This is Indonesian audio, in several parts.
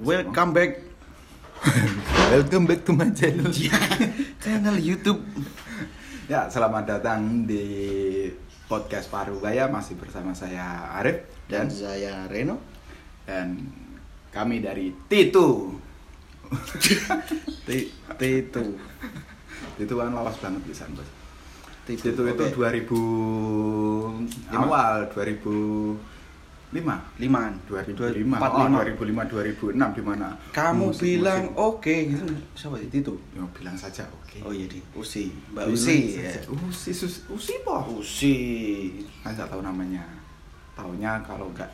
Welcome back Welcome back to my channel. channel YouTube. Ya, selamat datang di podcast Parubaya masih bersama saya Arif Dan dan saya Reno. dan kami dari Titu. T itu. Titu kan lawas banget bisa, Bos. Titu, Titu itu oke. 2000 awal 2005 Limaan. 2005 Empat oh, lima. 2005 2006 di mana Kamu musik- bilang oke gitu. Siapa itu? ya bilang saja oke Oh iya di Usi. Mbak Bilang Usi. saja. ya. Usi sus, Usi po Usi. kan nggak tahu namanya taunya kalau nggak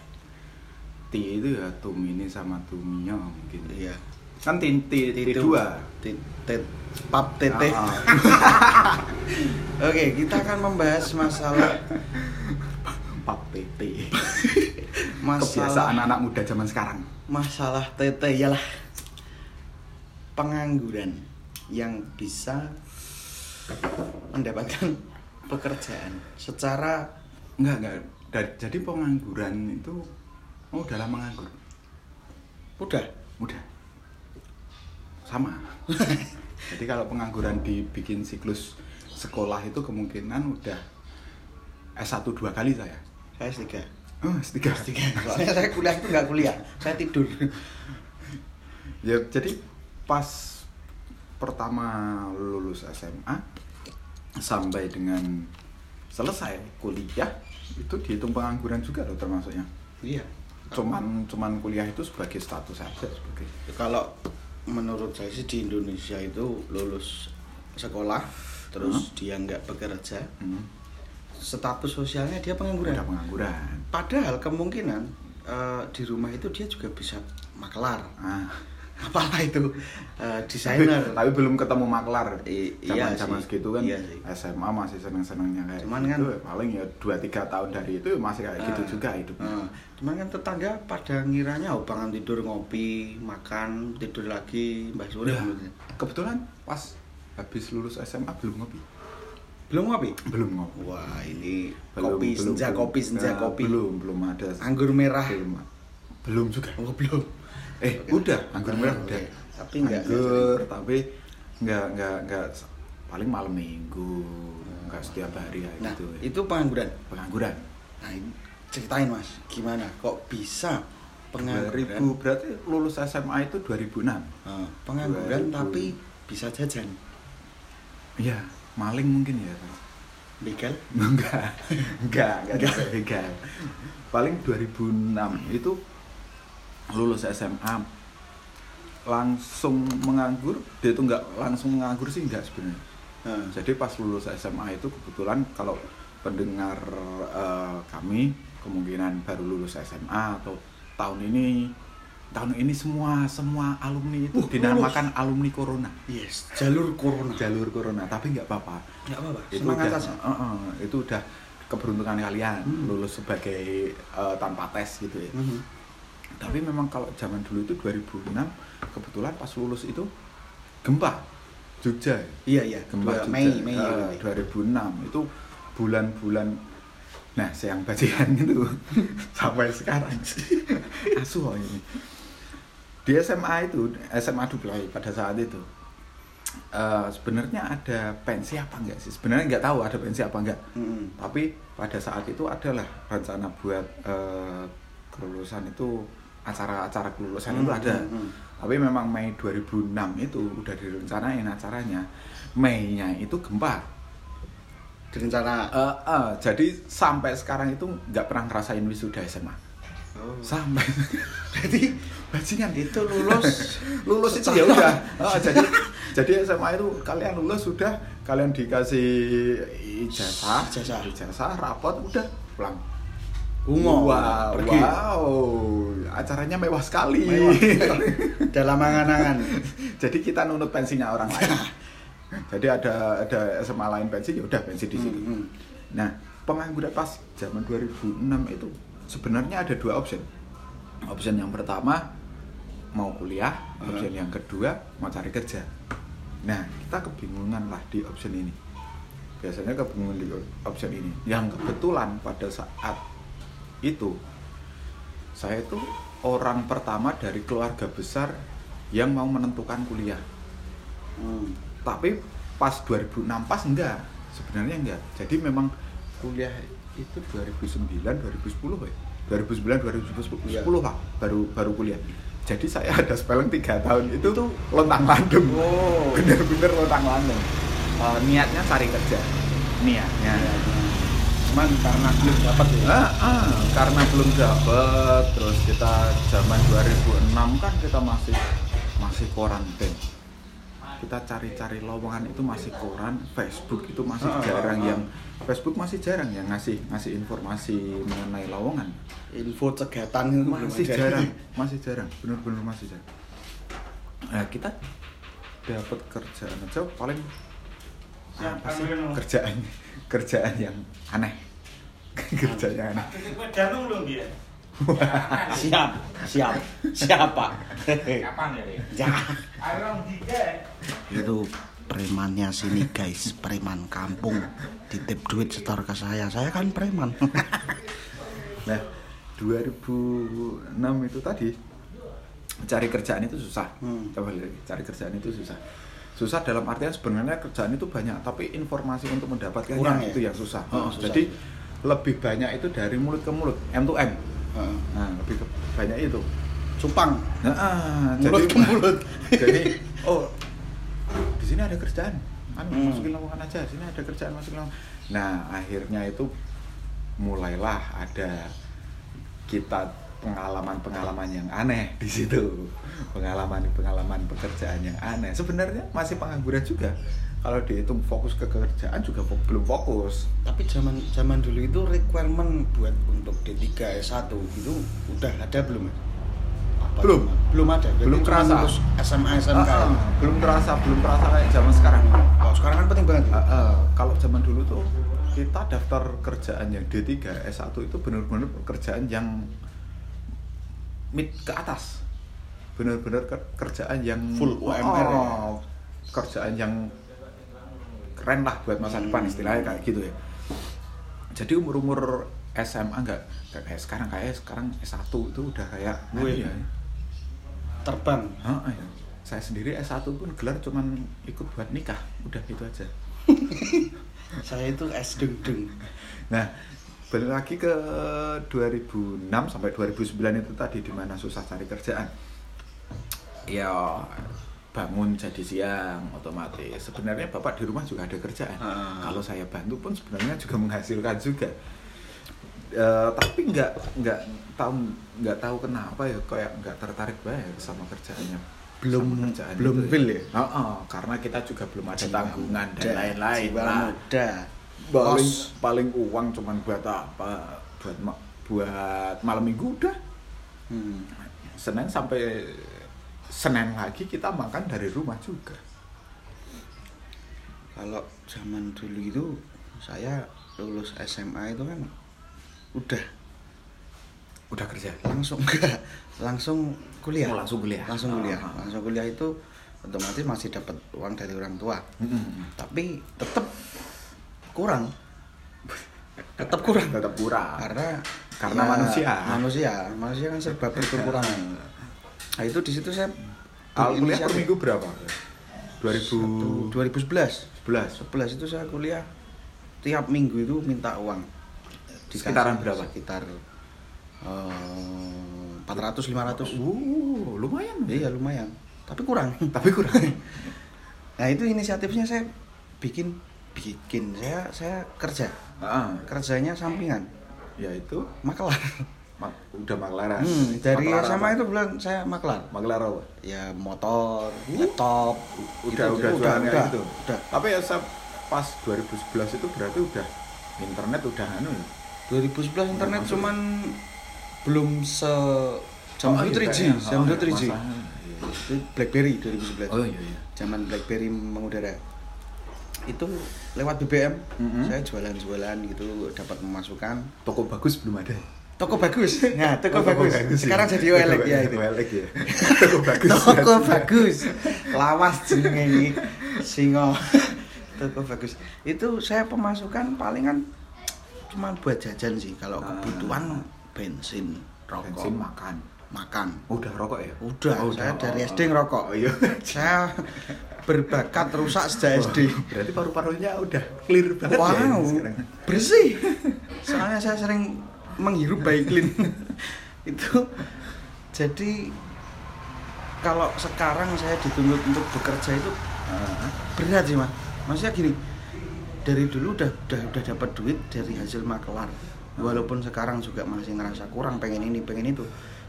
T itu ya Tumini sama Tumio mungkin Iya. kan T T T dua T T pap tete. Ah, ah. Oke, kita akan membahas masalah Pap TT masalah kebiasaan anak muda zaman sekarang. Masalah tete ialah pengangguran yang bisa mendapatkan pekerjaan secara enggak enggak. Jadi pengangguran itu oh udah lama nganggur? Mudah. mudah. Sama. Jadi kalau pengangguran dibikin siklus sekolah itu kemungkinan udah S1 dua kali saya. Saya S3. Oh S3 Soalnya saya kuliah itu nggak kuliah, saya tidur. ya jadi pas pertama lulus SMA sampai dengan selesai kuliah itu dihitung pengangguran juga loh termasuknya. Iya. cuman cuman kuliah itu sebagai status saja sebagai Kalau menurut saya sih di Indonesia itu lulus sekolah terus dia nggak bekerja, hmm, status sosialnya dia pengangguran. udah pengangguran Padahal kemungkinan eh, di rumah itu dia juga bisa maklar, ah. apalah itu tapi, desainer. tapi belum ketemu I- iya zaman zaman sih. segitu kan Iya sih. SMA masih seneng senengnya kayak Cuman gitu kan- paling ya dua tiga tahun dari itu masih kayak gitu Ah, juga hidupnya ah. cuman kan tetangga pada ngiranya oh bangun tidur ngopi makan tidur lagi mbak sore Ya, belum kebetulan pas habis lulus SMA belum ngopi belum ngopi? Belum ngopi. Wah ini Belum, kopi belum, senja belum. kopi senja Nah, kopi. belum belum ada. Anggur merah. Belum. Belum juga. Oh belum. Eh Oke. udah anggur merah udah. Tapi nggak- anggur tapi nggak nggak nggak paling malam minggu nggak setiap hari nah gitu itu pengangguran? Pengangguran. Nah ceritain mas gimana? Kok bisa pengangguran? 2000 berarti lulus SMA itu 2006 Ah, pengangguran 2000. tapi bisa jajan? Iya maling mungkin ya begal enggak. Enggak enggak begal paling 2006 itu lulus SMA langsung menganggur dia itu enggak langsung menganggur sih enggak sebenarnya. Ah, jadi pas lulus SMA itu kebetulan kalau pendengar eh, kami kemungkinan baru lulus SMA atau tahun ini tahun ini semua semua alumni itu Uh, dinamakan alumni corona. Yes jalur corona. Jalur corona tapi nggak apa-apa. Nggak apa-apa. Itu semangat udah eh, eh, itu udah keberuntungan kalian Hmm. lulus sebagai eh, tanpa tes gitu ya. Mhm. tapi memang kalau zaman dulu itu 2006 kebetulan pas lulus itu gempa Jogja iya iya. Gempa Dua- Jogja. Mei Mei eh, berarti. 2006 itu bulan-bulan nah siang bajingan itu sampai sekarang asu kok ini. Di SMA itu SMA Dublai pada saat itu eh, sebenarnya ada pensi apa enggak sih? Sebenarnya nggak tahu ada pensi apa enggak. Mhm. tapi pada saat itu adalah rencana buat eh, kelulusan itu acara-acara kelulusan itu Hmm, ada. Hmm, hmm. tapi memang Mei 2006 itu udah direncanain acaranya. Mei-nya itu gempa direncana? Eh, eh, jadi sampai sekarang itu nggak pernah ngerasain wisuda SMA oh. sampai. Berarti bajingan. Itu lulus. Lulus itu ya udah. Eh, jadi jadi SMA itu kalian lulus sudah. Kalian dikasih ijazah. Ijazah. ijazah rapot udah pulang. Ungo, wow, pergi. wow. Acaranya mewah sekali. Mewah. dalam angan-angan. Jadi kita nunut pensinya orang lain jadi ada ada SMA lain pensi ya udah pensi di situ Hmm, hmm. nah pengangguran pas zaman 2006 itu sebenarnya ada dua option option yang pertama mau kuliah Hmm. option yang kedua mau cari kerja nah kita kebingungan lah di option ini biasanya kebingungan di option ini yang kebetulan pada saat itu saya itu orang pertama dari keluarga besar yang mau menentukan kuliah. Hmm. Tapi pas 2006 pas enggak, sebenarnya enggak. Jadi memang kuliah itu 2009 2010 ya. 2009 2010 Iya. Pak baru baru kuliah. Jadi saya ada spelling 3 tahun itu, Itu- lontang landung. Oh. Bener-bener lontang landung. Eh, niatnya cari kerja. Niatnya. Cuman karena belum dapat ya. Ah, ah, karena belum dapat terus kita zaman 2006 kan kita masih masih koran. Kita cari-cari lowongan itu masih koran, Facebook itu masih Ah, ah, jarang ah. yang Facebook masih jarang yang ngasih ngasih informasi mengenai lowongan. Info cegatan itu Masih jarang, masih jarang, benar-benar masih jarang. Nah, kita dapat kerjaan aja paling apa sih kerjaan kerjaan yang aneh kerjaan yang aneh Danung belum dia? Siap, siap, siapa? Kapan ya? Ya. Tiga. Itu premannya sini guys, preman kampung. Titip duit setor ke saya, saya kan preman. Nah, 2006 itu tadi cari kerjaan itu susah. Hmm. Coba lihat, cari kerjaan itu susah. Susah dalam artian sebenarnya kerjaan itu banyak, tapi informasi untuk mendapatkannya Kurang ya? itu yang susah. Oh, Oh, susah. Jadi lebih banyak itu dari mulut ke mulut, M to M. Nah, lebih ke- banyak itu. Cupang. Nah, ah, Mulut ke mulut. jadi oh di sini ada kerjaan. Kan Hmm. masukin lowongan aja, di sini ada kerjaan masukin lowongan. Nah, akhirnya itu mulailah ada kita pengalaman-pengalaman yang aneh di situ. Pengalaman-pengalaman pekerjaan yang aneh. Sebenarnya masih pengangguran juga. Kalau dihitung fokus ke kerjaan juga belum fokus. Tapi zaman zaman dulu itu requirement buat untuk D3 S1 gitu udah ada belum? Apa Belum. cuma- belum ada. Jadi Belum lulus SMA SMK. Ah, ah, belum terasa, belum terasa kayak zaman sekarang. Oh, sekarang kan penting banget. Ah, ah, kalau zaman dulu tuh kita daftar kerjaan yang D3, S1 itu benar-benar pekerjaan yang mid ke atas. Benar-benar ke- kerjaan yang Full UMR ya? Oh, kerjaan yang keren lah buat masa depan Hmm. istilahnya kayak gitu ya. Jadi umur-umur SMA enggak enggak kayak sekarang kayak sekarang S1 itu udah kayak Wih. ya. Terbang. Ah, iya. Saya sendiri S1 pun gelar cuman ikut buat nikah, udah gitu aja. Saya itu S dung dung. Nah, balik lagi ke 2006 sampai 2009 itu tadi di mana susah cari kerjaan. Ya bangun jadi siang otomatis. Sebenarnya bapak di rumah juga ada kerjaan. Ah. Kalau saya bantu pun sebenarnya juga menghasilkan juga. Eh, tapi nggak nggak tahu nggak tahu kenapa ya kayak nggak tertarik banget sama kerjaannya Belum- kerjaan belum itu ya. feel ya? Oh, oh, karena kita juga belum ada Jiwa tanggungan dan lain-lain lah muda. paling paling uang cuman buat apa buat buat malam minggu udah Hmm. senin sampai senin lagi kita makan dari rumah juga. Kalau zaman dulu itu saya lulus SMA itu kan udah. Udah kerja? Langsung enggak. Langsung kuliah. Oh, langsung kuliah. langsung kuliah. Ah, ah. langsung kuliah itu otomatis masih dapat uang dari orang tua. Mm-mm. tapi tetap kurang. Tetap kurang. Tetap kurang. Karena Karena ya, manusia. manusia. Manusia kan serba berkekurangan nah itu di situ saya Kalau kuliah per minggu berapa? 2011 2011 11 itu saya kuliah. Tiap minggu itu minta uang. Dikasih Sekitaran berapa? sekitar eh, 400 500 uh lumayan. Iya lumayan. Tapi kurang. Tapi kurang. Nah itu inisiatifnya saya bikin bikin. Saya saya kerja. Ah, kerjanya sampingan. Ya itu makelar mak- udah maklaran hmm, dari Makelar SMA apa? itu bulan saya maklar maklar apa ya motor laptop udah gitu. udah udah udah, kayak gitu udah. tapi ya saya pas 2011 itu berarti udah internet udah anu ya 2011 internet Masuk. cuman belum se jam Oh, dulu iya, 3G kayaknya. jam Oh, dulu iya, 3G masa- iya. itu BlackBerry 2011 oh iya iya zaman BlackBerry mengudara itu lewat BBM Mhm. saya jualan-jualan gitu dapat memasukkan toko bagus belum ada toko bagus. Nah toko Oh, bagus. ya. sekarang jadi OLX ya itu. ya. Toko bagus toko bagus. Lawas jenenge iki singo toko bagus. Itu saya pemasukan palingan cuma buat jajan sih. Kalau Ah. kebutuhan bensin rokok. Bensin makan. Makan. udah rokok ya? Udah, Oh, saya udah. dari Oh, SD ngerokok. oh iya. Saya berbakat rusak sejak SD. berarti paru-parunya udah clear banget ya Wow, ini sekarang. bersih. Soalnya saya sering menghirup baiklin. itu jadi kalau sekarang saya dituntut untuk bekerja itu Ah, berat sih mas. Maksudnya gini, dari dulu udah udah udah dapat duit dari hasil makelar. Walaupun sekarang juga masih ngerasa kurang, pengen ini, pengen itu.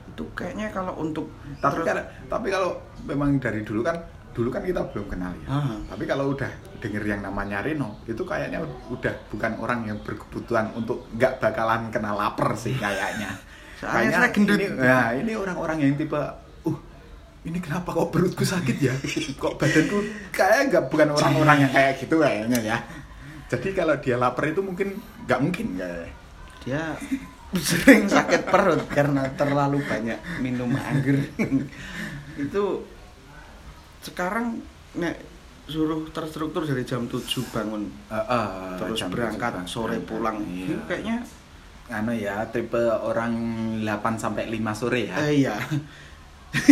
Itu kayaknya kalau untuk tapi terus- kan tapi kalau memang dari dulu kan dulu kan kita belum kenal ya Ah. tapi kalau udah denger yang namanya Reno itu kayaknya udah bukan orang yang berkebutuhan untuk nggak bakalan kena lapar sih kayaknya. Soalnya Kayaknya saya gendut. ini, nah ini orang-orang yang tipe uh ini kenapa kok perutku sakit ya? Kok badanku kayak nggak bukan orang-orang yang kayak gitu kayaknya ya. Jadi kalau dia lapar itu mungkin nggak mungkin kayaknya dia sering sakit perut karena terlalu banyak minum anggur. Itu sekarang nek suruh terstruktur dari jam 7 bangun terus jam berangkat tujuh sore berangkat. pulang Iya. itu kayaknya anu ya tipe orang 8 sampai 5 sore ya. eh, iya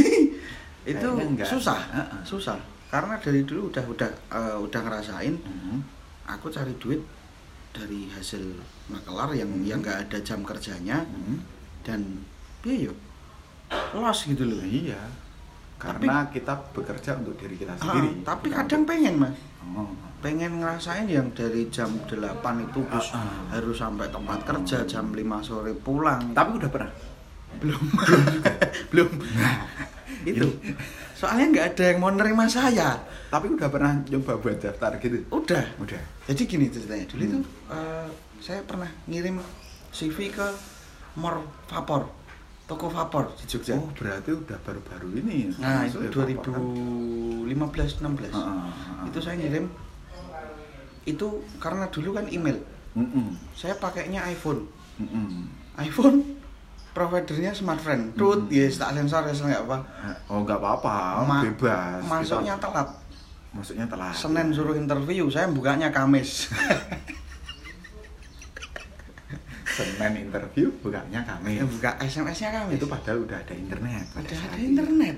itu enggak. susah Heeh. susah karena dari dulu udah udah eh, udah ngerasain Mhm. aku cari duit dari hasil makelar yang yang nggak ada jam kerjanya Mhm. dan iya yo los gitu loh Iya. Karena kita bekerja untuk diri kita Ah, sendiri. tapi bukan kadang untuk- pengen mas Oh. pengen ngerasain yang dari jam 8 itu terus Ah, ah. harus sampai tempat kerja jam 5 sore pulang Tapi udah pernah. belum belum itu soalnya nggak ada yang mau nerima saya Tapi udah pernah nyoba buat daftar gitu. udah Udah. jadi gini ceritanya dulu Hmm. itu eh, saya pernah ngirim CV ke Mor Vapor toko Vapor di Jogja Oh, berarti udah baru-baru ini. nah itu Masuk ya, 2015 16 Ah, ah, ah. itu saya ngirim itu karena dulu kan email Mm-mm. saya pakainya iPhone Mm-mm. iPhone providernya smartfriend tut Hmm. yes tak sensor ya nggak apa Oh, nggak apa-apa, Ma- bebas. masuknya Kita- telat masuknya telat. Senin suruh interview saya bukanya Kamis Senin interview, bukannya kami. ya buka SMS-nya Kamis Itu padahal udah ada internet. pada udah ada internet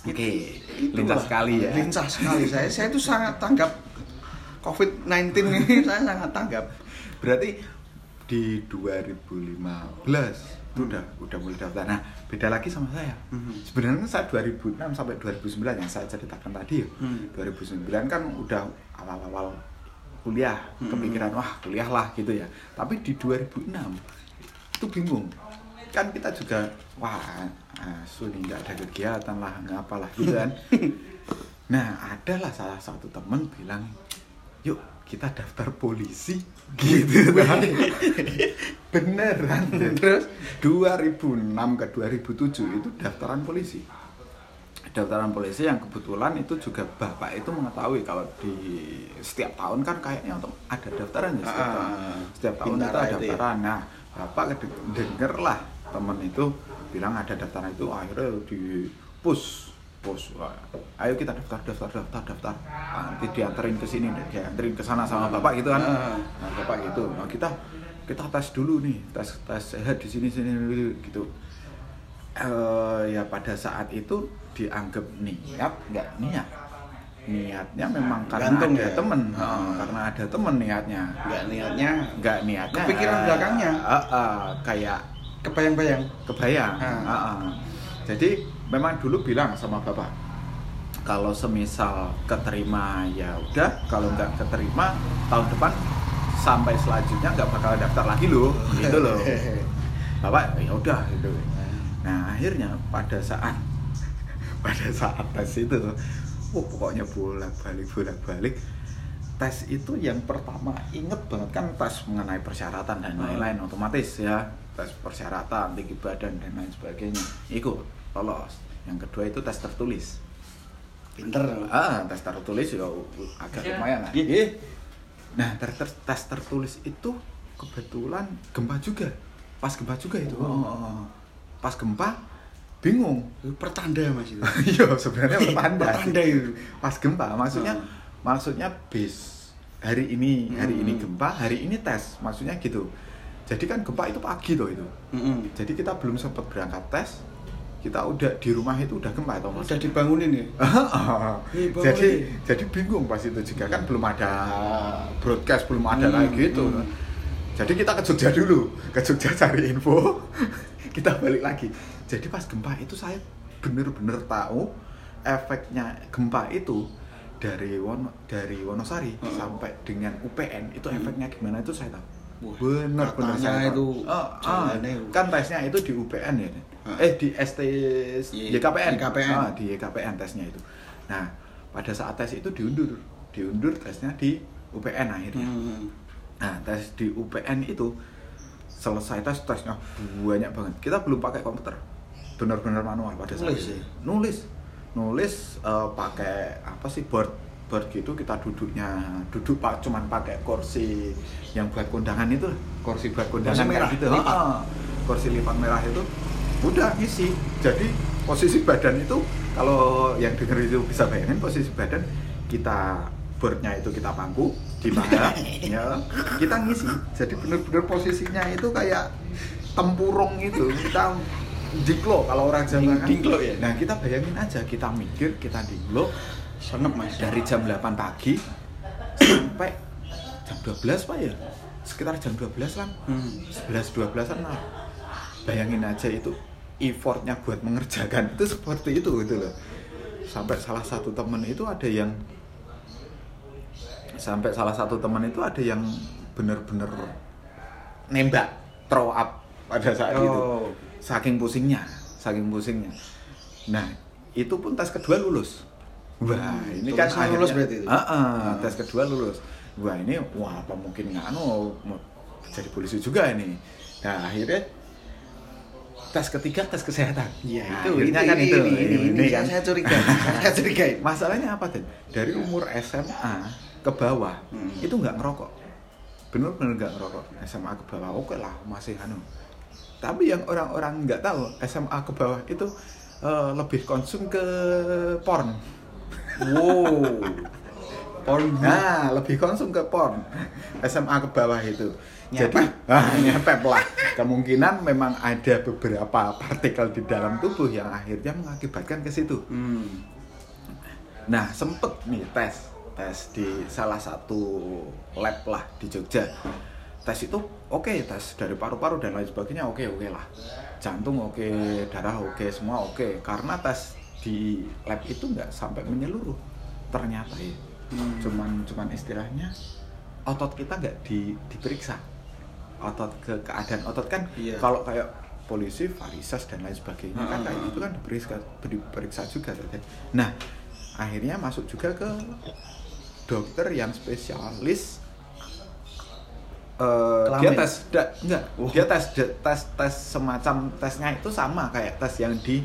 Oke, Itulah. lincah sekali ya. lincah sekali saya saya itu sangat tanggap COVID-19 ini saya sangat tanggap Berarti di 2015 itu udah udah mulai daftar. Nah, beda lagi sama saya. Mhm. Sebenarnya saat 2006 sampai 2009 yang saya ceritakan tadi, ya, Hmm. 2009 kan udah awal-awal kuliah, Hmm. kepikiran wah kuliah lah gitu ya. Tapi di 2006 itu bingung. Kan kita juga wah asu nih nggak ada kegiatan lah, nggak apalah gitu kan. nah, adalah salah satu temen bilang, yuk kita daftar polisi gitu kan beneran terus 2006 ke 2007 itu daftaran polisi daftaran polisi yang kebetulan itu juga bapak itu mengetahui kalau di setiap tahun kan kayaknya untuk ada daftaran ya setiap Ah, tahun. setiap tahun itu ada ya. daftaran. Nah bapak denger lah temen itu bilang ada daftaran itu akhirnya di push push ayo kita daftar daftar daftar daftar. Nanti dianterin ke sini dianterin ke sana sama bapak gitu kan. Ah. nah bapak gitu nah kita kita tes dulu nih tes tes sehat di sini sini gitu eh ya pada saat itu dianggap niat nggak niat. Niatnya memang karena Gantung ada ya? temen. Ah. Heeh, karena ada temen niatnya. Nggak niatnya? Nggak niatnya. Kepikiran belakangnya? eh, eh, kayak kebayang-bayang? Kebayang. Ah. Heeh. jadi memang dulu bilang sama bapak kalau semisal keterima ya udah. Kalau nggak keterima tahun depan sampai selanjutnya nggak bakal daftar lagi loh. Gitu loh. Bapak ya udah. Gitu nah akhirnya pada saat pada saat tes itu oh, pokoknya bolak balik bolak balik tes itu yang pertama inget banget kan tes mengenai persyaratan dan Hmm. lain-lain otomatis ya tes persyaratan tinggi badan dan lain sebagainya. Ikut lolos. Yang kedua itu tes tertulis. Pinter. Ah tes tertulis ya agak Iya. lumayan lah. Nah ter- ter- tes tertulis itu kebetulan gempa juga. Pas gempa juga itu. Oh. Pas gempa bingung. Itu pertanda mas itu. Iya sebenarnya pertanda pertanda itu. Pas gempa maksudnya Hmm. maksudnya bis. Hari ini hari Hmm. ini gempa hari ini tes. Maksudnya gitu. Jadi kan gempa itu pagi tuh itu. Mm-mm. jadi kita belum sempat berangkat tes. Kita udah di rumah itu udah gempa atau Udah dibangunin ya? Iya, jadi iya. jadi bingung pas itu. Juga kan belum ada broadcast belum ada Hmm, kayak gitu. hmm. jadi kita ke Jogja dulu. Ke Jogja cari info kita balik lagi jadi pas gempa itu saya bener-bener tahu efeknya gempa itu dari Wono dari Wonosari Hmm. sampai dengan UPN itu efeknya gimana itu saya tahu bener bener saya tahu. itu Oh, ah, jalannya. kan tesnya itu di UPN ya Ah. eh di ST Iya, YKPN YKPN. Ah, di YKPN tesnya itu nah pada saat tes itu diundur diundur tesnya di UPN akhirnya Hmm. nah tes di UPN itu selesai tes tesnya banyak banget. Kita belum pakai komputer. Benar-benar manual pada saat Nulis nulis. Nulis eh, pakai apa sih board board gitu kita duduknya. Duduk pak cuman pakai kursi yang buat kondangan itu kursi buat kondangan Kursi merah, gitu. Lipat. Ah, kursi lipat merah itu udah ngisi jadi posisi badan itu kalau yang denger itu bisa bayangin posisi badan kita boardnya itu kita pangku di mana? Ya. Kita ngisi. Jadi bener-bener posisinya itu kayak tempurung gitu kita diklo kalau orang Jawa kan. Dingklo ya? nah kita bayangin aja. Kita mikir kita diklo. Senep mas. Dari jam 8 pagi sampai jam 12 pak ya? Sekitar jam 12 kan? Hmm. 11 12an lah bayangin aja itu effortnya buat mengerjakan itu seperti itu gitu loh. Sampai salah satu temen itu ada yang sampai salah satu temen itu ada yang bener-bener nembak throw up pada saat itu. Oh. saking pusingnya saking pusingnya. Nah itu pun tes kedua lulus. Wah ini kan Tulisan lulus berarti itu? Ah, tes kedua lulus. Wah ini wah apa mungkin nggak mau jadi polisi juga ini. Nah akhirnya tes ketiga tes kesehatan. Iya, itu ini, kan ini, itu. ini, ini, ini, kan? saya curiga, saya curiga. masalahnya apa Den? dari umur SMA ke bawah Hmm. itu nggak ngerokok bener-bener nggak ngerokok SMA ke bawah oke lah masih anu tapi yang orang-orang nggak tahu SMA ke bawah itu eh, lebih konsum ke porn Wow. Porn. Nah, lebih konsum ke porn. SMA ke bawah itu. Nyepep. Jadi, ah, nyepep lah. Kemungkinan memang ada beberapa partikel di dalam tubuh yang akhirnya mengakibatkan ke situ. Hmm. Nah, sempet nih tes, tes di salah satu lab lah di Jogja. Tes itu oke, tes dari paru-paru dan lain sebagainya oke oke lah. Jantung oke, darah oke, semua oke. Karena tes di lab itu nggak sampai menyeluruh. Ternyata ya, Hmm. cuman cuman istilahnya otot kita nggak di, diperiksa. Otot ke keadaan otot kan Iya. kalau kayak polisi, varises dan lain sebagainya kan Hmm. kayak gitu kan diperiksa diperiksa juga. Nah, akhirnya masuk juga ke dokter yang spesialis eh, dia tes da- enggak Oh. dia tes da- tes tes semacam tesnya itu sama kayak tes yang di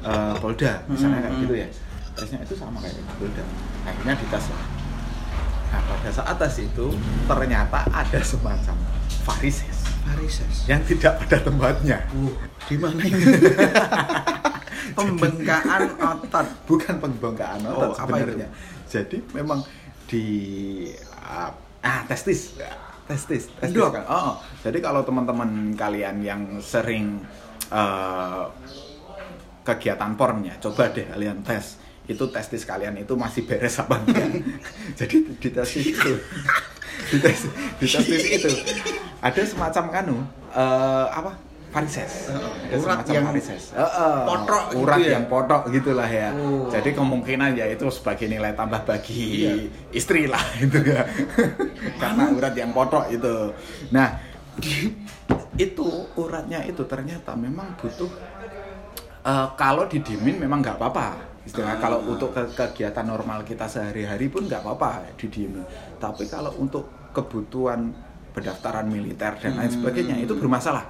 eh, Polda misalnya Hmm, kayak hmm. gitu ya tesnya itu sama kayak di Polda akhirnya dites lah nah pada saat tes itu ternyata ada semacam varises Varises. yang tidak pada tempatnya Uh, di mana ini? Pembengkakan otot. bukan pembengkakan otot Oh, apa sebenarnya. Jadi memang di ah, ah, testis testis testis Dok. kan. Oh, oh. jadi kalau teman-teman kalian yang sering eh, kegiatan pornnya, coba deh kalian tes itu testis kalian itu masih beres apa enggak. jadi di testis itu di tes di testis itu ada semacam kanu eh, apa varises Ada Urat yang varises. Heeh. potok gitu urat ya? yang potok gitulah ya Oh. jadi kemungkinan ya itu sebagai nilai tambah bagi Iya. istri lah itu ya karena urat yang potok itu nah itu uratnya itu ternyata memang butuh eh, kalau didiemin memang nggak apa-apa istilah Ah. kalau untuk ke- kegiatan normal kita sehari-hari pun nggak apa-apa didiemin tapi kalau untuk kebutuhan pendaftaran militer dan lain Hmm. sebagainya itu bermasalah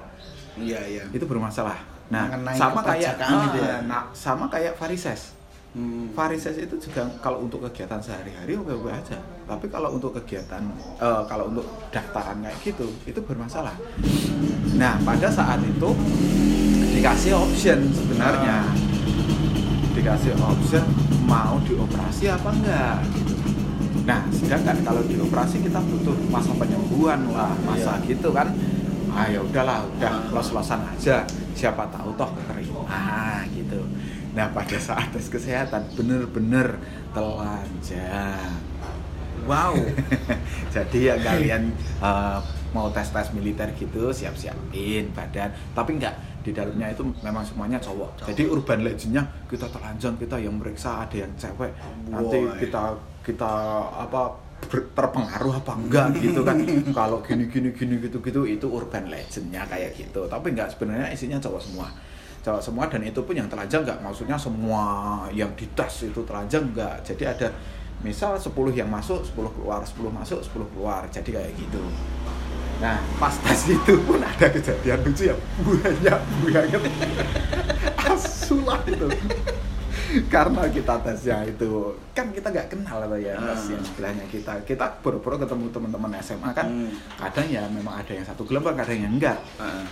Iya, iya. itu bermasalah nah Mengenai sama kayak keperjakaan gitu ya? ah, nah, sama kayak varises Hmm. varises itu juga kalau untuk kegiatan sehari-hari oke oke aja tapi kalau untuk kegiatan eh, kalau untuk daftaran kayak gitu itu bermasalah nah pada saat itu dikasih option sebenarnya dikasih option mau dioperasi apa enggak gitu nah sedangkan kalau dioperasi kita butuh masa penyembuhan lah masa Iya. gitu kan ah ya udahlah udah los-losan aja. Siapa tahu toh keterima. Gitu. Nah pada saat tes kesehatan bener-bener telanjang. Wow. jadi ya kalian uh, mau tes tes militer gitu siap-siapin badan. Tapi enggak di dalamnya itu memang semuanya cowok, Cowok. jadi urban legendnya kita telanjang kita yang meriksa ada yang cewek. Nanti Boy. kita kita apa terpengaruh apa enggak gitu kan. Kalau gini gini gini gitu gitu itu urban legendnya kayak gitu. Tapi enggak sebenarnya isinya cowok semua. Cowok semua dan itu pun yang telanjang enggak maksudnya semua yang dites itu telanjang enggak. Jadi ada misal 10 yang masuk 10 keluar 10 masuk 10 keluar. Jadi kayak gitu. Nah pas tes itu pun ada kejadian lucu ya. Banyak banget asulah itu karena kita tesnya itu kan kita nggak kenal atau ya tes yang sebelahnya kita kita boro-boro ketemu teman-teman SMA kan Hmm. kadang ya memang ada yang satu gelombang kadang yang enggak Heeh.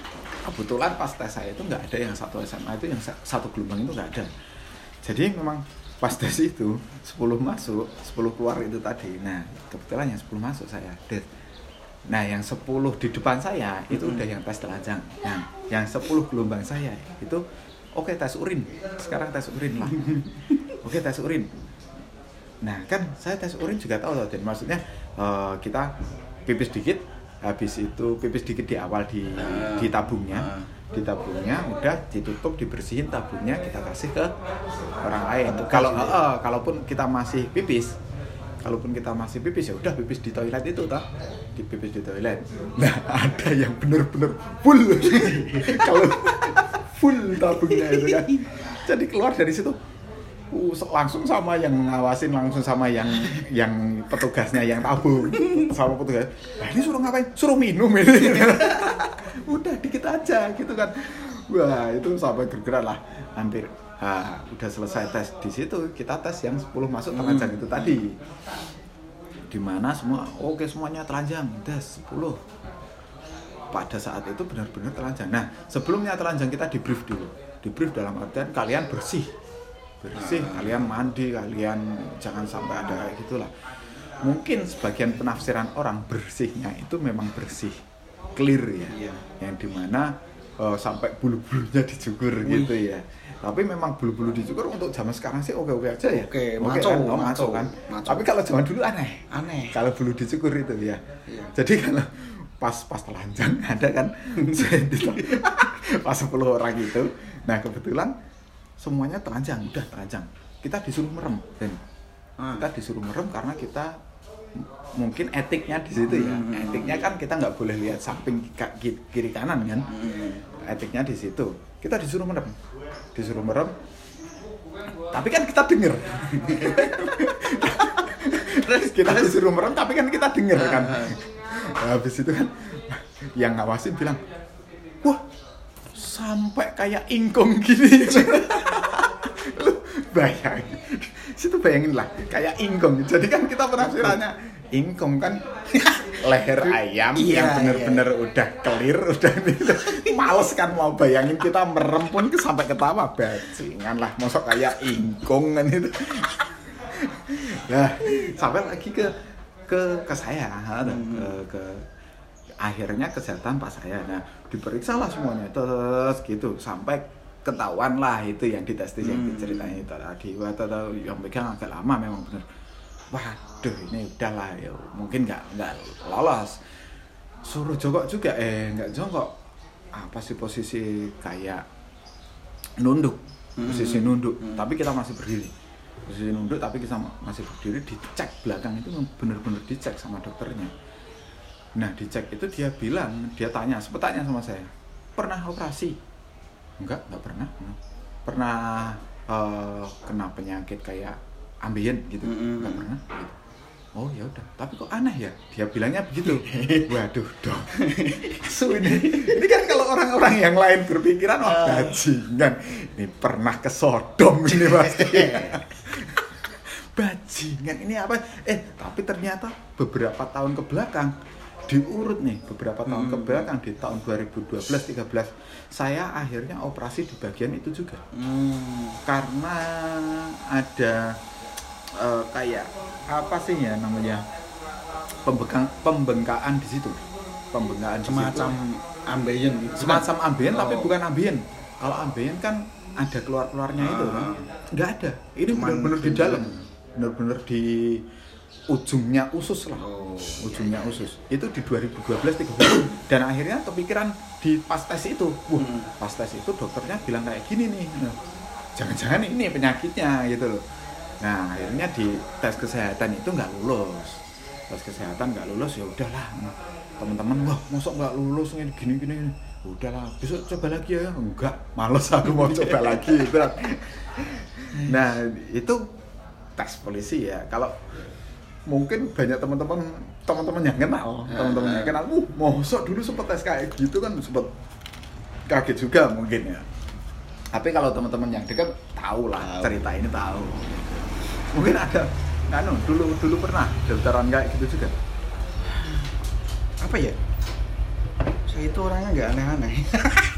kebetulan pas tes saya itu nggak ada yang satu SMA itu yang sa- satu gelombang itu nggak ada jadi memang pas tes itu 10 masuk 10 keluar itu tadi nah kebetulan yang 10 masuk saya Des. nah yang 10 di depan saya itu Mm-mm. udah yang tes telanjang nah yang 10 gelombang saya itu oke tes urin. Sekarang tes urin lah. Oke tes urin. Nah kan saya tes urin juga tahu loh dan. Maksudnya eh, kita pipis dikit habis itu pipis dikit di awal di Ah. di tabungnya. Ah. di tabungnya udah ditutup dibersihin tabungnya kita kasih ke orang lain. Kalau eh, eh, kalaupun kita masih pipis kalaupun kita masih pipis ya udah pipis di toilet itu toh. Di pipis di toilet. Nah ada yang bener-bener full. Kalau full tabungnya itu kan. Jadi keluar dari situ. Uh, langsung sama yang ngawasin langsung sama yang yang petugasnya yang tabung. Sama petugas. Nah, ini suruh ngapain? Suruh minum ini. Udah dikit aja gitu kan. Wah itu sampai gergeran lah. Hampir ah, udah selesai tes di situ. Kita tes yang 10 masuk telanjang itu tadi. Di mana semua oke semuanya telanjang. Tes 10 pada saat itu benar-benar telanjang. Nah sebelumnya telanjang kita di brief dulu. Di brief dalam artian kalian bersih. Bersih kalian mandi kalian jangan sampai ada kayak gitulah. Mungkin sebagian penafsiran orang bersihnya itu memang bersih clear ya. Iya. yang di mana eh, sampai bulu-bulunya dicukur gitu ya. Tapi memang bulu-bulu dicukur untuk zaman sekarang sih oke-oke aja ya. Oke, Oke maco, kan? Oh, maco, maco kan? maco. tapi kalau zaman dulu aneh. Aneh. kalau bulu dicukur itu ya. Iya. jadi kalau pas pas telanjang ada kan. Pas 10 orang itu. Nah kebetulan semuanya telanjang udah telanjang. Kita disuruh merem dan Ah. kita disuruh merem karena kita mungkin etiknya di situ ya. Hmm. etiknya kan kita nggak boleh lihat samping kiri kanan kan. Hmm. etiknya di situ. Kita disuruh merem. Disuruh merem. Tapi kan kita denger. Terus kita disuruh merem tapi kan kita denger kan habis itu kan yang ngawasin bilang wah sampai kayak ingkong gini. Lu bayangin situ bayangin lah kayak ingkong. Jadi kan kita penafsirannya ingkong kan leher ayam Iya, yang bener-bener udah clear udah gitu. Males kan mau bayangin kita merem pun ke- sampai ketawa. Bajingan lah mosok kayak ingkong kan itu. Nah sampai lagi ke ke ke saya ha, ke, ke akhirnya kesehatan pas saya. Nah diperiksa lah semuanya terus gitu sampai ketahuan lah itu yang ditestis yang Hmm. diceritain itu tadi. Wah tahu yang pegang agak lama memang bener. Waduh ini udahlah ya mungkin nggak nggak lolos. Suruh jongkok juga eh nggak jongkok. Apa sih posisi kayak nunduk? Posisi Hmm. nunduk. Hmm. tapi kita masih berdiri posisi nunduk tapi kita masih berdiri dicek belakang itu bener-bener dicek sama dokternya. Nah dicek itu dia bilang dia tanya sempat tanya sama saya pernah operasi? Enggak enggak pernah. Pernah eh, kena penyakit kayak ambien gitu? Mm-mm. enggak pernah. Gitu. oh ya udah. Tapi kok aneh ya? Dia bilangnya begitu. Waduh dong. Su ini ini kan kalau orang-orang yang lain berpikiran wah Ah. bajingan. Ini pernah ke Sodom ini pasti bajingan. Ini apa? Eh tapi ternyata beberapa tahun ke belakang diurut nih beberapa tahun ke Hmm. belakang di tahun 2012 13 saya akhirnya operasi di bagian itu juga. Hmm. karena ada eh, kayak apa sih ya namanya? Pembengkang pembengkaan di situ. Pembengkaan semacam ambeien. Semacam ambien tapi Oh. bukan ambien kalau ambien kan ada keluar keluarnya itu Ah. kan? Nggak ada. Ini benar-benar di dalam benar-benar di ujungnya usus lah. Oh, ujungnya iya, iya. usus. Itu di 2012 13 dan akhirnya kepikiran di pas tes itu. Wah Hmm. pas tes itu dokternya bilang kayak gini nih. Jangan-jangan ini penyakitnya gitu loh. Nah akhirnya di tes kesehatan itu nggak lulus. Tes kesehatan nggak lulus ya udahlah. Teman-teman wah mosok nggak lulus ini gini gini gini. udahlah besok coba lagi ya. Enggak males aku mau coba lagi berat nah itu tes polisi ya. Kalau mungkin banyak teman-teman teman-teman yang kenal teman-teman yang kenal uh mosok dulu sempet tes kayak gitu kan sempet kaget juga mungkin ya. Tapi kalau teman-teman yang dekat tahu lah Tahu. cerita ini tahu. Mungkin ada anu dulu dulu pernah daftaran kayak gitu juga. Apa ya? Saya itu orangnya nggak aneh-aneh.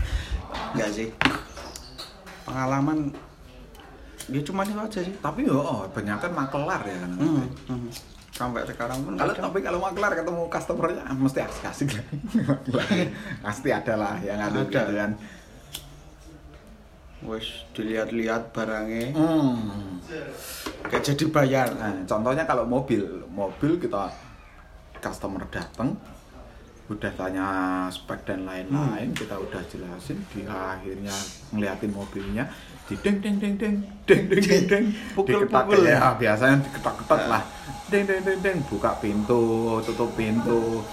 Nggak sih. Pengalaman ya cuma itu aja sih. Tapi yo oh, banyak kan makelar ya. Kan Hmm, hmm. sampai sekarang pun kalau tapi kalau makelar ketemu customernya mesti asik-asik. Kan pasti ada lah yang ada gitu kan. Wes dilihat-lihat barangnya. Hmm. gak jadi bayar. Nah, contohnya kalau mobil, mobil kita customer datang, udah tanya spek dan lain-lain, Hmm. kita udah jelasin, di akhirnya ngeliatin mobilnya, di deng deng deng deng deng deng deng deng, Pukul-pukul. diketak ya, biasanya diketak-ketak lah, deng deng deng deng, buka pintu, tutup pintu.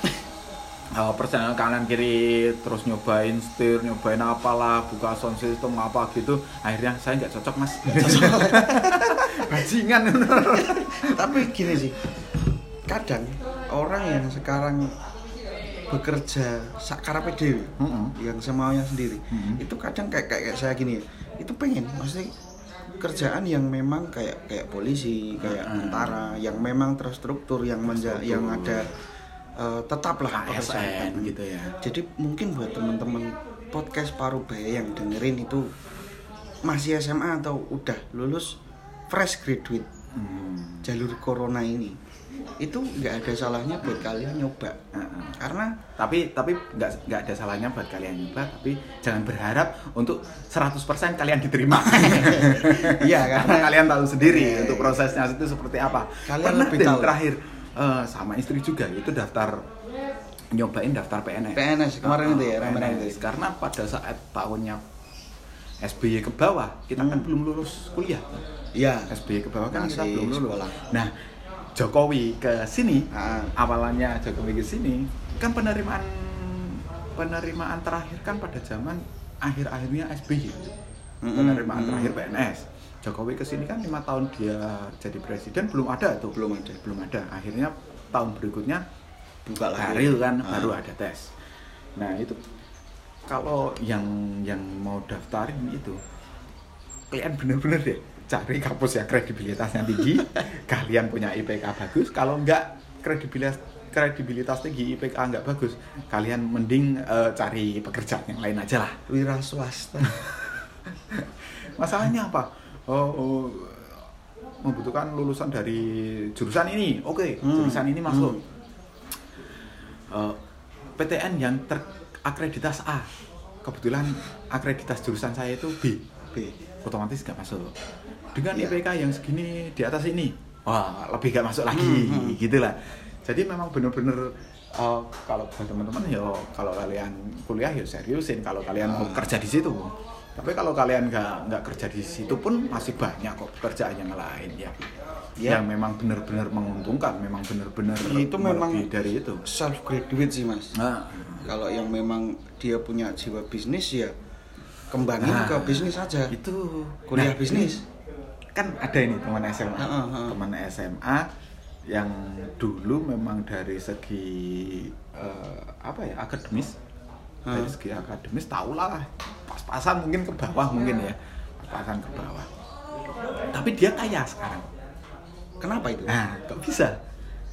Uh, perjalanan kanan kiri terus nyobain setir nyobain apalah buka sound system apa gitu. Akhirnya saya nggak cocok mas. Bajingan. Tapi gini sih kadang orang yang sekarang bekerja sakarape dewi Mm-mm. yang semaunya sendiri Mm-mm. itu kadang kayak, kayak kayak saya gini ya itu pengen maksudnya kerjaan yang memang kayak kayak polisi kayak Mm-mm. tentara yang memang terstruktur yang menja Terstruktur. yang ada eh, tetap lah ASN gitu ya jadi mungkin buat teman-teman podcast paruh baya yang dengerin itu masih SMA atau udah lulus fresh graduate Hmm. jalur corona ini itu nggak ada salahnya buat kalian nyoba Heeh. karena tapi tapi nggak nggak ada salahnya buat kalian nyoba tapi jangan berharap untuk 100% kalian diterima Iya, karena kalian tahu sendiri Iya, untuk iya. prosesnya itu seperti apa Kalian Pernah lebih tahu. terakhir eh, sama istri juga itu daftar nyobain daftar PNS PNS kemarin itu ya PNS. itu. karena pada saat tahunnya SBY ke bawah kita kan Hmm. belum lulus kuliah Iya. SBY ke bawah kan kita Masih belum lulus sekolah. nah Jokowi ke sini Ah. awalannya Jokowi ke sini kan penerimaan penerimaan terakhir kan pada zaman akhir-akhirnya SBY Mm-mm, penerimaan terakhir PNS Jokowi ke sini kan lima tahun dia jadi presiden belum ada tuh Belum ada. belum ada akhirnya tahun berikutnya Buka lagi. Kan Ah. baru ada tes nah itu kalau yang yang mau daftarin itu kalian bener-bener deh cari kampus yang kredibilitasnya tinggi. Kalian punya IPK bagus. Kalau enggak kredibilitas kredibilitas tinggi IPK enggak bagus kalian mending eh, cari pekerjaan yang lain aja lah. Wira swasta. masalahnya apa? Oh, oh, membutuhkan lulusan dari jurusan ini. Oke Hmm, jurusan ini masuk. Hmm. Eh, PTN yang terakreditas A. Kebetulan akreditas jurusan saya itu B. B. otomatis nggak masuk dengan Iya. IPK yang segini di atas ini wah lebih nggak masuk lagi Hmm, hmm. gitu lah jadi memang bener-bener eh, kalau buat teman-teman ya kalau kalian kuliah ya seriusin kalau kalian mau Ah. kerja di situ tapi kalau kalian nggak nggak kerja di situ pun masih banyak kok pekerjaan yang lain ya Ya. yang memang benar-benar menguntungkan memang benar-benar Itu memang- dari itu Self graduate sih mas. nah, Kalau yang memang dia punya jiwa bisnis ya kembangin Nah, ke bisnis aja. itu Kuliah Nah, bisnis. ini kan ada ini teman SMA Heeh, heeh. teman SMA yang dulu memang dari segi eh, apa ya akademis dari Heeh. segi akademis tahu lah pas-pasan mungkin ke bawah mungkin ya pas-pasan ke bawah tapi dia kaya sekarang Kenapa itu? nah kok bisa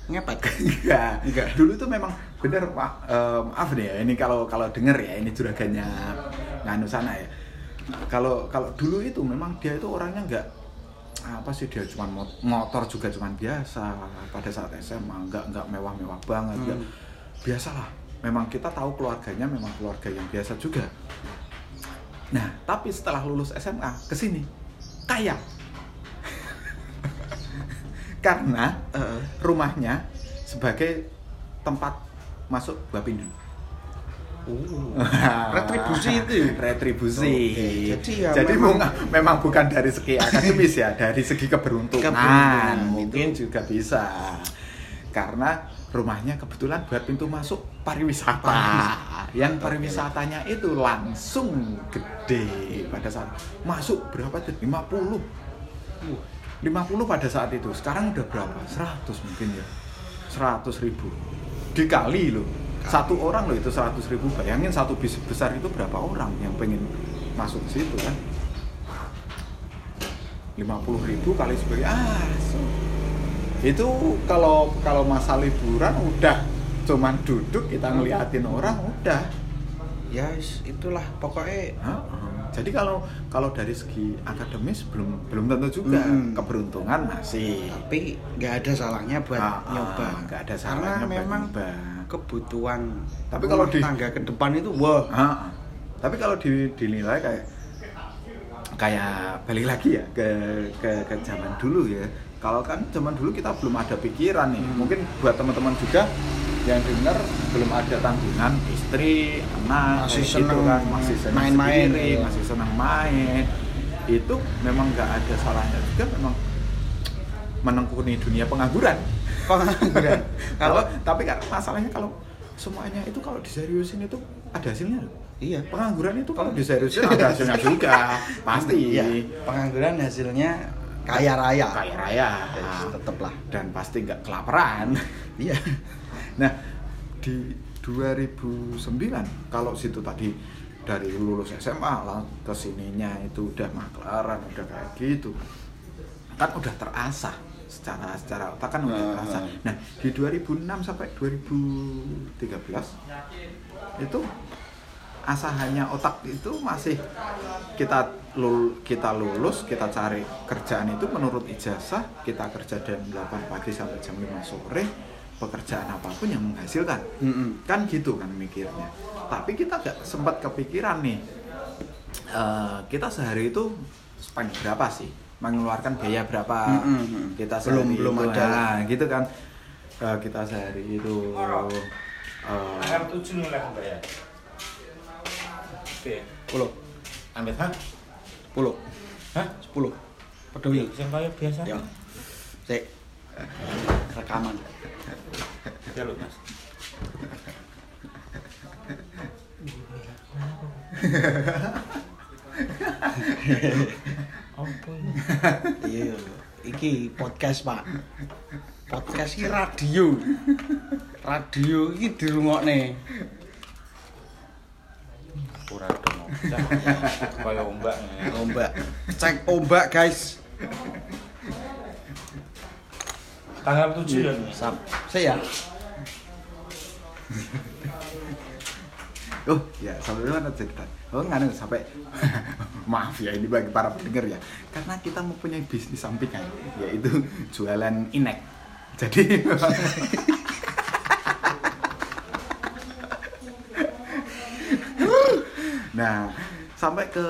Ngepet. enggak Enggak. dulu tuh memang bener pak eh, maaf nih ya ini kalau kalau denger ya ini juragannya nganu sana ya kalau kalau dulu itu memang dia itu orangnya enggak apa sih dia cuma motor juga cuman biasa. Pada saat SMA enggak enggak mewah-mewah banget Hmm. biasa lah memang kita tahu keluarganya memang keluarga yang biasa juga. Nah tapi setelah lulus SMA ke sini kaya. Karena Heeh. rumahnya sebagai tempat masuk Bapindo Retribusi itu? Retribusi. Oke, jadi ya Jadi memang- bukan dari segi akademis ya, dari segi keberuntungan, Keberuntungan, mungkin juga bisa. Karena rumahnya kebetulan buat pintu masuk pariwisata. Pariwisata. Yang pariwisatanya itu langsung gede pada saat masuk berapa tuh? 50. Uh, 50 pada saat itu. Sekarang udah berapa? 100 mungkin ya. 100 ribu. Dikali loh. Satu orang loh itu 100 ribu. Bayangin satu bis besar itu berapa orang yang pengen masuk ke situ kan? 50 ribu kali sebagai ah so- itu kalau kalau masa liburan udah cuman duduk kita ngeliatin orang udah ya itulah pokoknya jadi kalau kalau dari segi akademis belum belum tentu juga Mm. keberuntungan masih tapi nggak ada salahnya buat Ah, ah, nyoba nggak ada karena salahnya buat memang nyoba. Kebutuhan Tapi kalau di- tangga ke depan itu wah Ah, tapi kalau di, dinilai kayak kayak balik lagi ya ke ke ke zaman dulu ya. Kalau kan zaman dulu kita belum ada pikiran nih. Hmm. Mungkin buat teman-teman juga yang dengar belum ada tanggungan istri, anak, Masih kayak gitu seneng kan, masih seneng main-main, sendiri, iya. masih senang main. Itu memang nggak ada salahnya juga memang menekuni dunia pengangguran. Pengangguran kalau tapi kan masalahnya kalau semuanya itu kalau diseriusin itu ada hasilnya loh. iya Pengangguran itu kalau diseriusin ada hasilnya juga, pasti. Iya, pengangguran hasilnya kaya raya Kaya raya. Yes, tetep lah Dan pasti nggak kelaparan. iya Nah, di 2009 kalau situ tadi dari lulus SMA lah ke sininya itu udah maklaran, udah kayak gitu. Kan udah terasah secara secara otak kan udah Ah, terasa. ah. Nah, di 2006 sampai 2013 itu asahannya otak itu masih kita lul, kita lulus kita cari kerjaan itu menurut ijazah kita kerja jam 8 pagi sampai jam 5 sore pekerjaan apa pun yang menghasilkan Mm-mm. kan gitu kan mikirnya tapi kita gak sempat kepikiran nih eh, kita sehari itu spend berapa sih mengeluarkan biaya berapa Mm-mm. kita Belum- sehari belum itu, ada. nah, gitu kan Eh, kita sehari itu eh, Tanggal tujuh nih lah bayar. Oke. puluh Ambil hah? puluh Hah? sepuluh peduli Yang kayak biasa. ya sik rekaman Ya lu mas. Apa ini? iya iki podcast pak podcast iki radio radio iki dirungokne Kurang dong. Kayak ombak. ombak cek ombak guys Tanggal tujuh ya nih. Sap. saya Oh ya sampai mana cerita? Oh nggak sampai maaf ya ini bagi para pendengar ya karena kita mempunyai bisnis sampingan yaitu jualan inek. Jadi nah sampai ke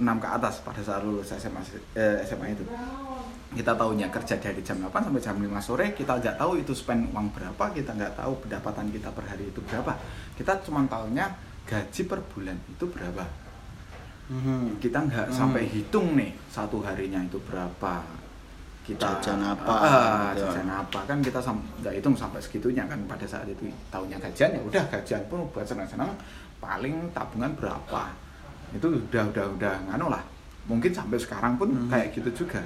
2006 ke atas pada saat lulus SMA eh, SMA itu. Kita tahunya kerja dari jam 8 sampai jam 5 sore kita nggak tahu itu spend uang berapa kita nggak tahu pendapatan kita per hari itu berapa. Kita cuma tahunya gaji per bulan itu berapa. Mhm. kita nggak Hmm. sampai hitung nih satu harinya itu berapa. Kita Jajan apa, gitu. jajan apa. Kan kita nggak hitung sampai segitunya kan pada saat itu. Tahunya gajian ya udah gajian pun buat senang-senang paling tabungan berapa itu udah udah udah nganu lah mungkin sampai sekarang pun Hmm. kayak gitu juga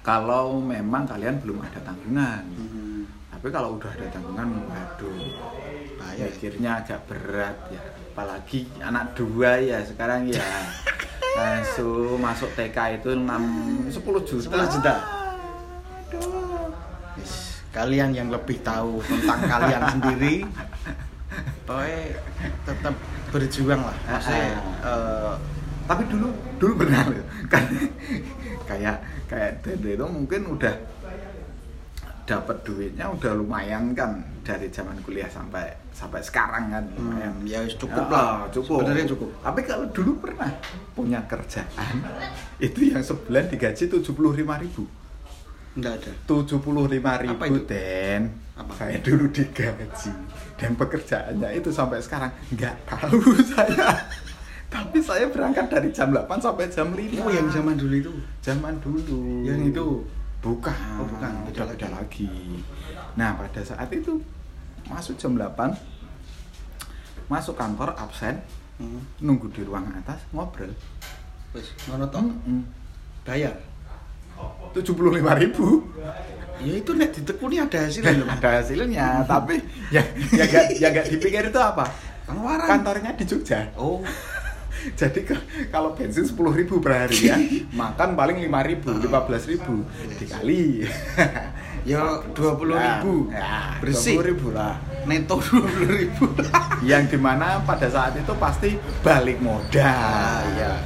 kalau memang kalian belum ada tanggungan Mhm. tapi kalau udah ada tanggungan waduh Bahaya. mikirnya agak berat ya apalagi anak dua ya sekarang ya langsung masuk TK itu 6 10 juta 10 juta. Aduh. Kalian yang lebih tahu tentang kalian sendiri pokoknya tetap berjuang lah. Maksudnya eh, tapi dulu dulu pernah loh. Kan kayak kayak Dede itu mungkin udah dapat duitnya udah lumayan kan dari zaman kuliah sampai sampai sekarang kan. Lumayan Hmm, ya cukup Ya, lah. cukup. Sebenarnya cukup. tapi kalau dulu pernah punya kerjaan itu yang sebulan digaji tujuh puluh lima ribu Enggak ada. tujuh puluh lima Apa ribu itu? den Apa? saya dulu digaji dan pekerjaannya itu sampai sekarang nggak tahu saya tapi saya berangkat dari jam 8 sampai jam 5 Oh, yang zaman dulu itu. zaman dulu Yang itu? bukan Oh, bukan. beda beda lagi nah pada saat itu masuk jam 8 masuk kantor absen Hmm. nunggu di ruang atas ngobrol Wis, ngono toh. Bayar. Tujuh puluh lima ribu Ya itu nek ditekuni ada hasilnya loh. ada hasilnya tapi ya ya gak ya gak dipikir itu apa Pengeluaran. kantornya di Jogja Oh, jadi ke- kalau bensin sepuluh ribu per hari ya makan paling lima ribu lima belas ribu dikali ya dua puluh ribu ya, bersih. 20.000 ribu lah Neto dua puluh ribu. yang di mana pada saat itu pasti balik modal Ah, iya.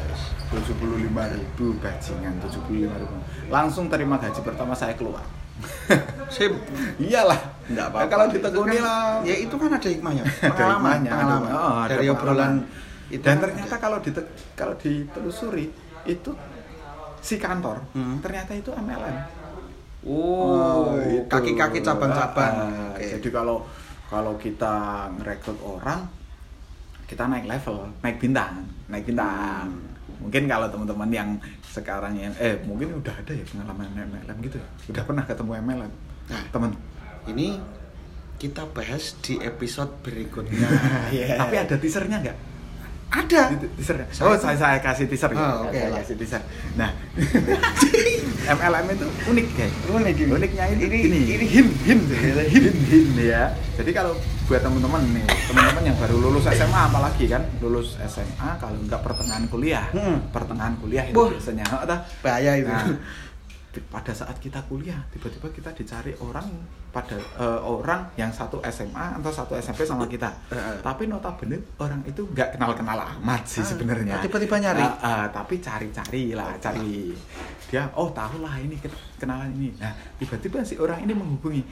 tujuh puluh lima ribu bajingan tujuh puluh lima ribu langsung terima gaji pertama saya keluar Sip. iyalah Enggak Ya, kalau ditekuni kan- lah Ya itu kan ada hikmahnya. Ada Pengalaman, hikmahnya, ada- pengalaman. oh, ada Dari pengalaman. obrolan itu dan kan ternyata ada. kalau dite kalau ditelusuri itu si kantor Hmm. ternyata itu MLM Oh, itu. kaki-kaki cabang-cabang. Ah, Oke. Jadi kalau kalau kita merekrut orang, kita naik level, naik bintang, naik bintang. Hmm. Mungkin kalau teman-teman yang sekarang yang eh mungkin udah ada ya pengalaman MLM gitu, ya? udah pernah ketemu MLM, Nah. teman. ini kita bahas di episode berikutnya. Iya. Tapi ada teasernya nggak? Ada. Teaser. Oh, saya saya kasih teaser ya. Oh, oke, Saya oke. kasih teaser. Nah, MLM itu unik, guys. Unik ini. Uniknya ini Ini- ini. ini hint, hint. hint, hint ya. Jadi kalau buat teman-teman nih, teman-teman yang baru lulus SMA apalagi kan, lulus SMA kalau nggak pertengahan kuliah, Hmm. pertengahan kuliah itu Wah. biasanya. Oh. Bahaya itu. Nah, di- pada saat kita kuliah, tiba-tiba kita dicari orang pada eh, orang yang satu SMA atau satu SMP sama kita. Heeh. Tapi notabene orang itu nggak kenal-kenal amat sih Ah, sebenarnya. tiba-tiba nyari? Ah, ah, tapi cari-cari lah, cari. Dia, oh tahu lah ini ken- kenalan ini. Nah, tiba-tiba si orang ini menghubungi.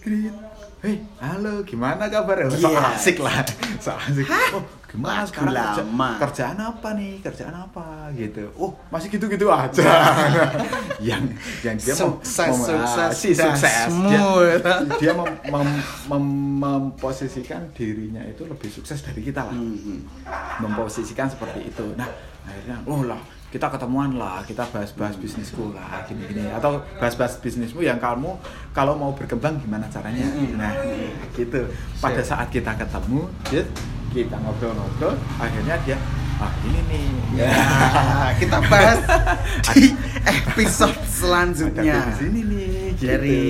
Grit, Hei, halo, gimana kabar? So Iya. asik lah, so asik. Oh, gimana sekarang kerja- lama. kerjaan apa nih? Kerjaan apa? Gitu. Oh, masih gitu-gitu aja. yang yang dia Sukses, mem- sukses, si sukses. Dia, dia mem, mem- mem- memposisikan dirinya itu lebih sukses dari kita lah Hmm. memposisikan seperti itu nah akhirnya oh lah kita ketemuan lah kita bahas-bahas bisnisku lah gini-gini atau bahas-bahas bisnismu yang kamu kalau mau berkembang gimana caranya Mm. nah gitu pada saat kita ketemu kita ngobrol-ngobrol akhirnya dia ah ini nih Ya, kita bahas di episode selanjutnya. Di sini nih gitu. Dari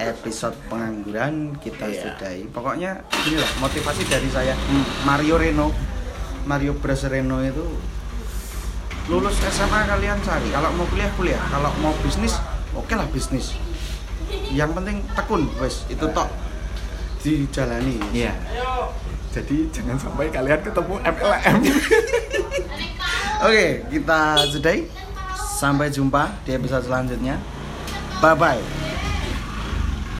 episode pengangguran kita Iya. sudahi. Pokoknya inilah motivasi dari saya Mario Reno, Mario Bros Reno itu lulus SMA kalian cari. Kalau mau kuliah kuliah, kalau mau bisnis oke lah bisnis. Yang penting tekun, wes itu tok dijalani. Iya. Jadi jangan sampai kalian ketemu MLM. Oke, kita sudahi. Sampai jumpa di episode selanjutnya. Bye bye.